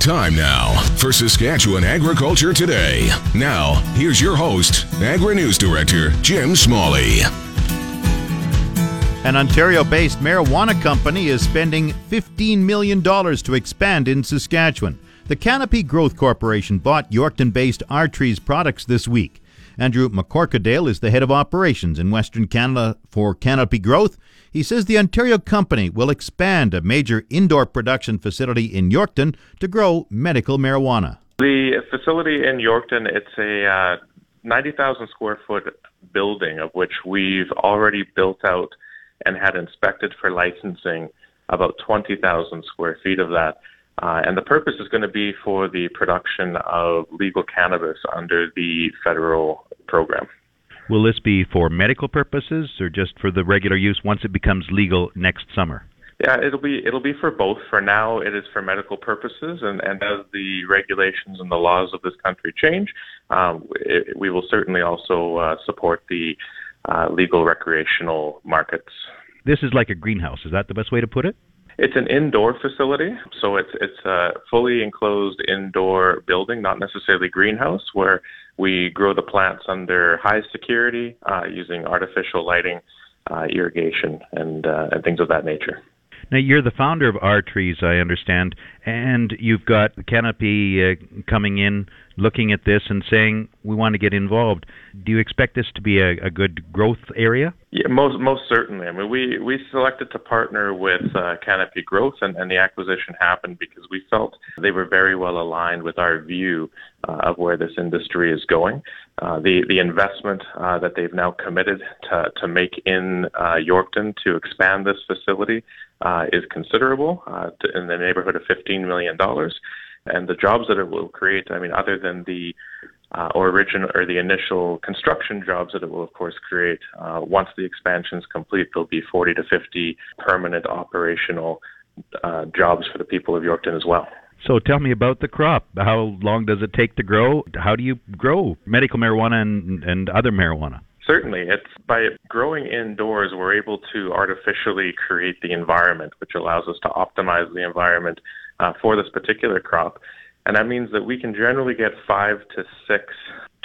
Time now for Saskatchewan Agriculture Today. Now, here's your host, Agri News Director Jim Smalley. An Ontario based marijuana company is spending $15 million to expand in Saskatchewan. The Canopy Growth Corporation bought Yorkton based rTrees products this week. Andrew McCorquodale is the head of operations in Western Canada for Canopy Growth. He says the Ontario company will expand a major indoor production facility in Yorkton to grow medical marijuana. The facility in Yorkton, it's a uh, 90,000 square foot building of which we've already built out and had inspected for licensing about 20,000 square feet of that. Uh, and the purpose is going to be for the production of legal cannabis under the federal program. Will this be for medical purposes or just for the regular use once it becomes legal next summer? Yeah, it'll be it'll be for both. For now, it is for medical purposes, and, and as the regulations and the laws of this country change, um, it, we will certainly also uh, support the uh, legal recreational markets. This is like a greenhouse. Is that the best way to put it? It's an indoor facility, so it's it's a fully enclosed indoor building, not necessarily greenhouse, where we grow the plants under high security uh, using artificial lighting, uh, irrigation, and uh, and things of that nature. Now you're the founder of rTrees, I understand, and you've got Canopy uh, coming in looking at this and saying we want to get involved. Do you expect this to be a, a good growth area? Yeah, most most certainly. I mean, we we selected to partner with uh, Canopy Growth, and, and the acquisition happened because we felt they were very well aligned with our view uh, of where this industry is going. Uh, the the investment uh, that they've now committed to to make in uh, Yorkton to expand this facility uh, is considerable, to, in the neighborhood of fifteen million dollars and the jobs that it will create. I mean, other than the uh, original or the initial construction jobs that it will, of course, create. Uh, once the expansion is complete, there'll be 40 to 50 permanent operational uh, jobs for the people of Yorkton as well. So tell me about the crop. How long does it take to grow? How do you grow medical marijuana and, and other marijuana? Certainly. It's by growing indoors, we're able to artificially create the environment, which allows us to optimize the environment uh, for this particular crop. And that means that we can generally get five to six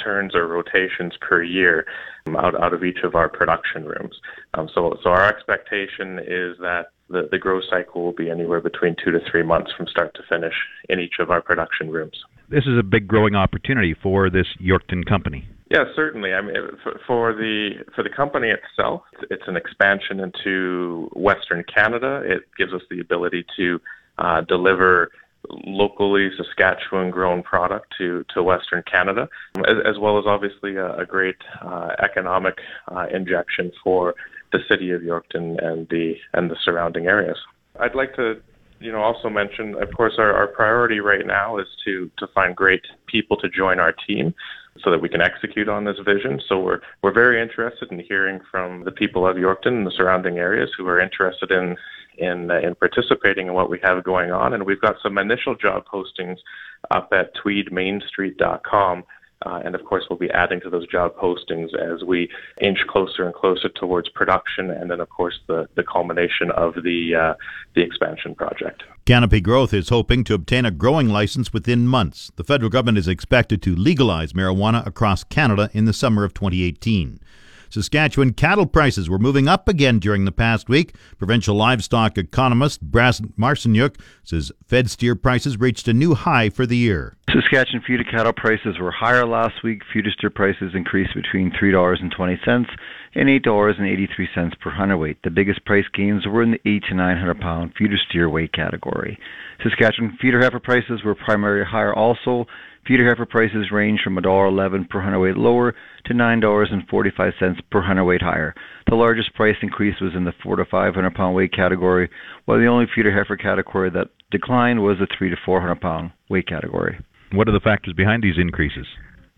turns or rotations per year um, out, out of each of our production rooms. Um, so, so our expectation is that the, the growth cycle will be anywhere between two to three months from start to finish in each of our production rooms. This is a big growing opportunity for this Yorkton company. Yeah, certainly. I mean, for the for the company itself, it's an expansion into Western Canada. It gives us the ability to uh, deliver locally Saskatchewan grown product to, to Western Canada, as, as well as obviously a, a great uh, economic uh, injection for the city of Yorkton and the and the surrounding areas. I'd like to you know also mention of course our, our priority right now is to to find great people to join our team so that we can execute on this vision. So we're we're very interested in hearing from the people of Yorkton and the surrounding areas who are interested in in uh, in participating in what we have going on. And we've got some initial job postings up at tweedmainstreet.com. Uh, and of course, we'll be adding to those job postings as we inch closer and closer towards production, and then, of course, the, the culmination of the uh, the expansion project. Canopy Growth is hoping to obtain a growing license within months. The federal government is expected to legalize marijuana across Canada in the summer of 2018. Saskatchewan cattle prices were moving up again during the past week. Provincial livestock economist Brad Marciniuk says fed steer prices reached a new high for the year. Saskatchewan feeder cattle prices were higher last week. Feeder steer prices increased between $3.20 and $8.83 per hundredweight. The biggest price gains were in the 8 to 900 pound feeder steer weight category. Saskatchewan feeder heifer prices were primarily higher also. Feeder heifer prices range from $1.11 per hundredweight lower to $9.45 per hundredweight higher. The largest price increase was in the 4 to 500 pound weight category, while the only feeder heifer category that declined was the 3 to 400 pound weight category. What are the factors behind these increases?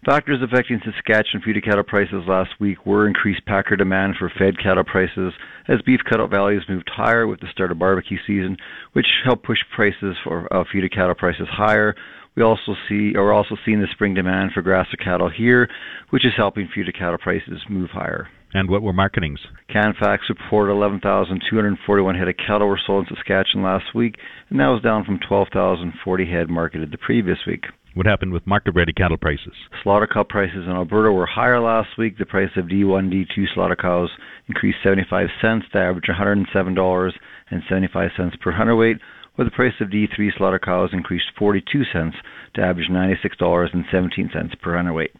Factors affecting Saskatchewan feeder cattle prices last week were increased packer demand for fed cattle prices as beef cutout values moved higher with the start of barbecue season, which helped push prices for uh, feeder cattle prices higher, we also see, are also seeing the spring demand for grass cattle here, which is helping feeder cattle prices move higher. And what were marketings? Canfax reported 11,241 head of cattle were sold in Saskatchewan last week, and that was down from 12,040 head marketed the previous week. What happened with market ready cattle prices? Slaughter cow prices in Alberta were higher last week. The price of D1, D2 slaughter cows increased 75 cents to average $107.75 per hundredweight, while the price of D3 slaughter cows increased 42 cents to average $96.17 per hundredweight.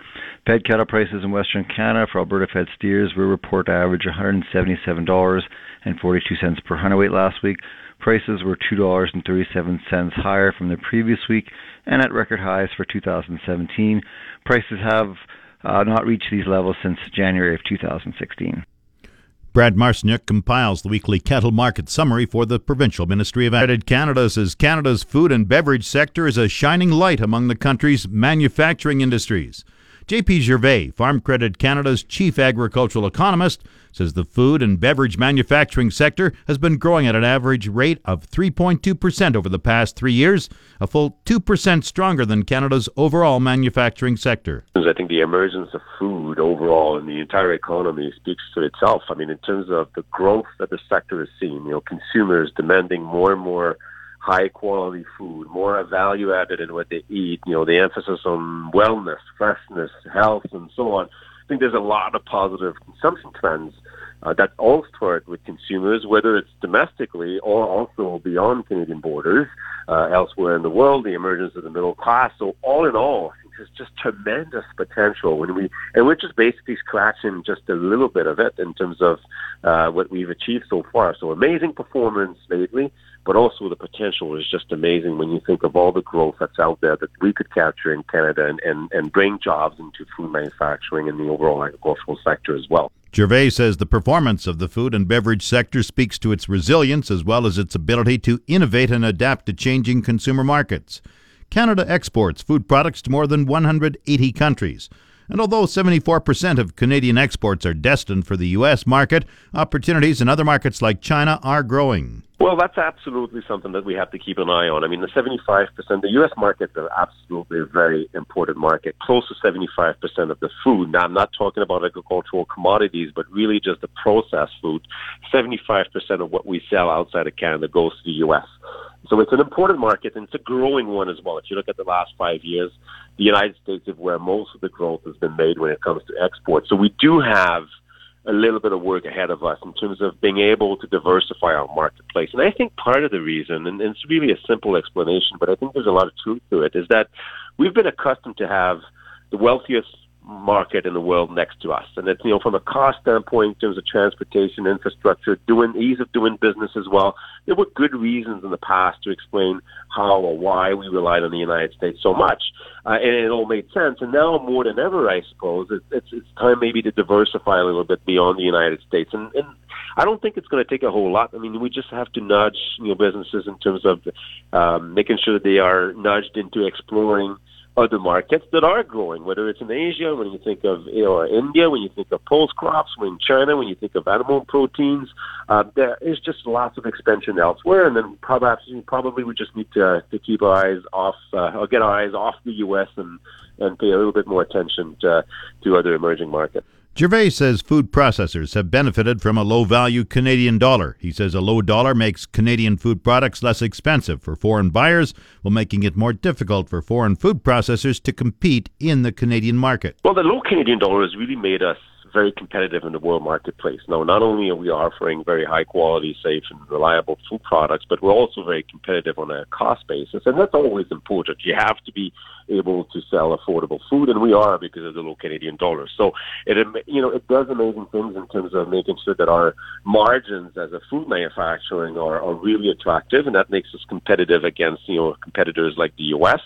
Fed cattle prices in Western Canada for Alberta fed steers were reported to average $177.42 per hundredweight last week. Prices were $2.37 higher from the previous week and at record highs for 2017. Prices have uh, not reached these levels since January of 2016. Brad Marciniuk compiles the weekly cattle market summary for the Provincial Ministry of Ag. Canada says Canada's food and beverage sector is a shining light among the country's manufacturing industries. JP Gervais, Farm Credit Canada's chief agricultural economist, says the food and beverage manufacturing sector has been growing at an average rate of 3.2% over the past three years, a full 2% stronger than Canada's overall manufacturing sector. I think the emergence of food overall in the entire economy speaks to itself. I mean, in terms of the growth that the sector has seen, you know, consumers demanding more and more high quality food, more value added in what they eat, you know, the emphasis on wellness, freshness, health, and so on. I think there's a lot of positive consumption trends uh, that all start with consumers, whether it's domestically or also beyond Canadian borders, uh, elsewhere in the world, the emergence of the middle class. So all in all, there's just tremendous potential when we, and we're just basically scratching just a little bit of it in terms of uh, what we've achieved so far. So amazing performance lately, but also the potential is just amazing when you think of all the growth that's out there that we could capture in Canada and, and, and bring jobs into food manufacturing and the overall agricultural sector as well. Gervais says the performance of the food and beverage sector speaks to its resilience as well as its ability to innovate and adapt to changing consumer markets. Canada exports food products to more than 180 countries. And although 74% of Canadian exports are destined for the U.S. market, opportunities in other markets like China are growing. Well, that's absolutely something that we have to keep an eye on. I mean, the 75%, the U.S. market is absolutely a very important market, close to 75% of the food. Now, I'm not talking about agricultural commodities, but really just the processed food. 75% of what we sell outside of Canada goes to the U.S. So it's an important market, and it's a growing one as well. If you look at the last five years, the United States is where most of the growth has been made when it comes to exports. So we do have a little bit of work ahead of us in terms of being able to diversify our marketplace. And I think part of the reason, and it's really a simple explanation, but I think there's a lot of truth to it, is that we've been accustomed to have the wealthiest market in the world next to us. And it's, you know, from a cost standpoint, in terms of transportation, infrastructure, doing ease of doing business as well, there were good reasons in the past to explain how or why we relied on the United States so much. Uh, and it all made sense. And now more than ever, I suppose, it, it's, it's time maybe to diversify a little bit beyond the United States. And, and I don't think it's going to take a whole lot. I mean, we just have to nudge, you know, businesses in terms of um, making sure that they are nudged into exploring – other markets that are growing, whether it's in Asia, when you think of you know, India, when you think of pulse crops, when China, when you think of animal proteins, uh, there is just lots of expansion elsewhere. And then perhaps probably we just need to, to keep our eyes off, uh, or get our eyes off the U.S. and, and pay a little bit more attention to, to other emerging markets. Gervais says food processors have benefited from a low value Canadian dollar. He says a low dollar makes Canadian food products less expensive for foreign buyers, while making it more difficult for foreign food processors to compete in the Canadian market. Well, the low Canadian dollar has really made us very competitive in the world marketplace. Now, not only are we offering very high quality, safe, and reliable food products, but we're also very competitive on a cost basis, and that's always important. You have to be able to sell affordable food, and we are because of the low Canadian dollar. So it, you know, it does amazing things in terms of making sure that our margins as a food manufacturing are, are really attractive, and that makes us competitive against you know competitors like the U.S.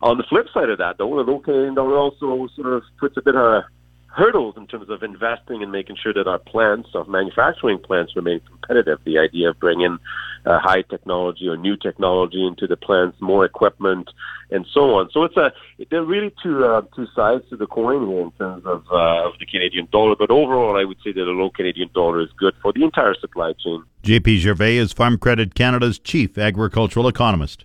On the flip side of that, though, the low Canadian dollar also sort of puts a bit of hurdles in terms of investing and making sure that our plants, our manufacturing plants, remain competitive. The idea of bringing uh, high technology or new technology into the plants, more equipment, and so on. So it's a there are really two uh, two sides to the coin here in terms of uh, of the Canadian dollar. But overall, I would say that a low Canadian dollar is good for the entire supply chain. JP Gervais is Farm Credit Canada's chief agricultural economist.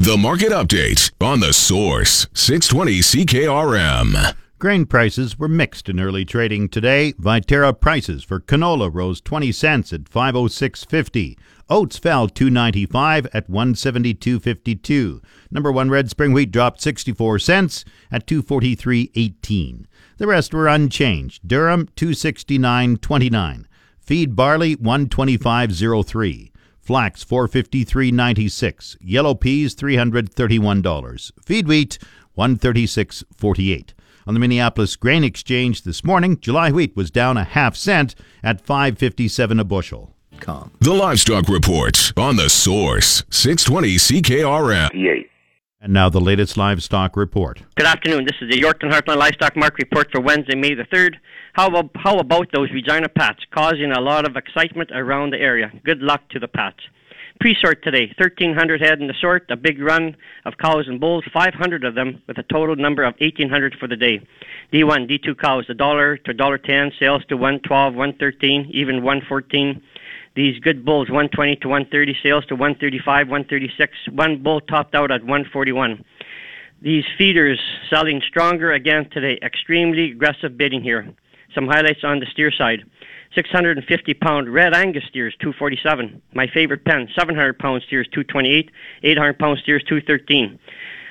The market update on the source 620 CKRM. Grain prices were mixed in early trading today. Viterra prices for canola rose 20 cents at 506.50. Oats fell 2.95 at 172.52. Number 1 red spring wheat dropped 64 cents at 243.18. The rest were unchanged. Durum 269.29. Feed barley 125.03. Flax 453.96. Yellow peas $331. Feed wheat 136.48. On the Minneapolis Grain Exchange this morning, July wheat was down a half cent at 5.57 a bushel. Com. The Livestock Report on the Source 620 CKRM. And now the latest livestock report. Good afternoon. This is the Yorkton Heartland Livestock Market Report for Wednesday, May the 3rd. How about, how about those Regina Pats causing a lot of excitement around the area? Good luck to the Pats. Pre-sort today, 1,300 head in the sort, a big run of cows and bulls, 500 of them, with a total number of 1,800 for the day. D1, D2 cows, a dollar to dollar ten, sales to 112, 113, even 114. These good bulls, 120 to 130, sales to 135, 136. One bull topped out at 141. These feeders selling stronger again today. Extremely aggressive bidding here. Some highlights on the steer side. 650 pound red Angus steers 247. My favorite pen 700 pound steers 228. 800 pound steers 213.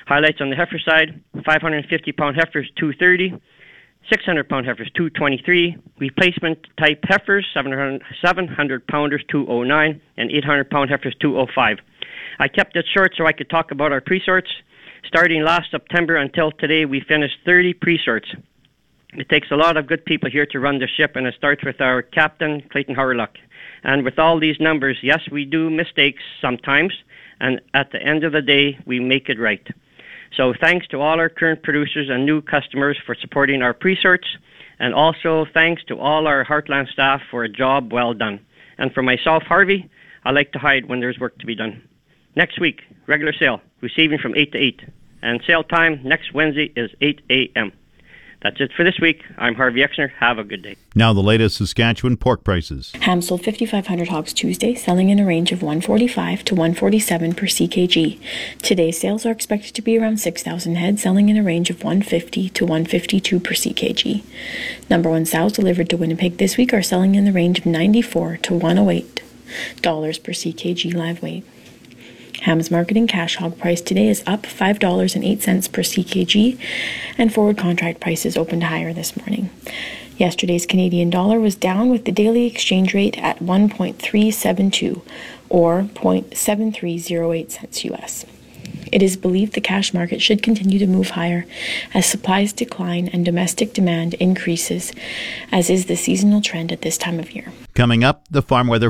Highlights on the heifer side 550 pound heifers 230. 600 pound heifers 223. Replacement type heifers 700, 700 pounders 209 and 800 pound heifers 205. I kept it short so I could talk about our pre sorts. Starting last September until today, we finished 30 pre sorts. It takes a lot of good people here to run the ship, and it starts with our captain, Clayton Howard And with all these numbers, yes, we do mistakes sometimes, and at the end of the day, we make it right. So thanks to all our current producers and new customers for supporting our pre-sorts, and also thanks to all our Heartland staff for a job well done. And for myself, Harvey, I like to hide when there's work to be done. Next week, regular sale, receiving from 8 to 8. And sale time next Wednesday is 8 a.m. That's it for this week. I'm Harvey Exner. Have a good day. Now the latest Saskatchewan pork prices. Ham sold 5,500 hogs Tuesday, selling in a range of 145 to 147 per ckg. Today's sales are expected to be around 6,000 head, selling in a range of 150 to 152 per ckg. Number one sows delivered to Winnipeg this week are selling in the range of 94 to 108 dollars per ckg live weight. HAMS marketing cash hog price today is up $5.08 per ckg, and forward contract prices opened higher this morning. Yesterday's Canadian dollar was down with the daily exchange rate at 1.372 or 0.7308 cents US. It is believed the cash market should continue to move higher as supplies decline and domestic demand increases, as is the seasonal trend at this time of year. Coming up, the farm weather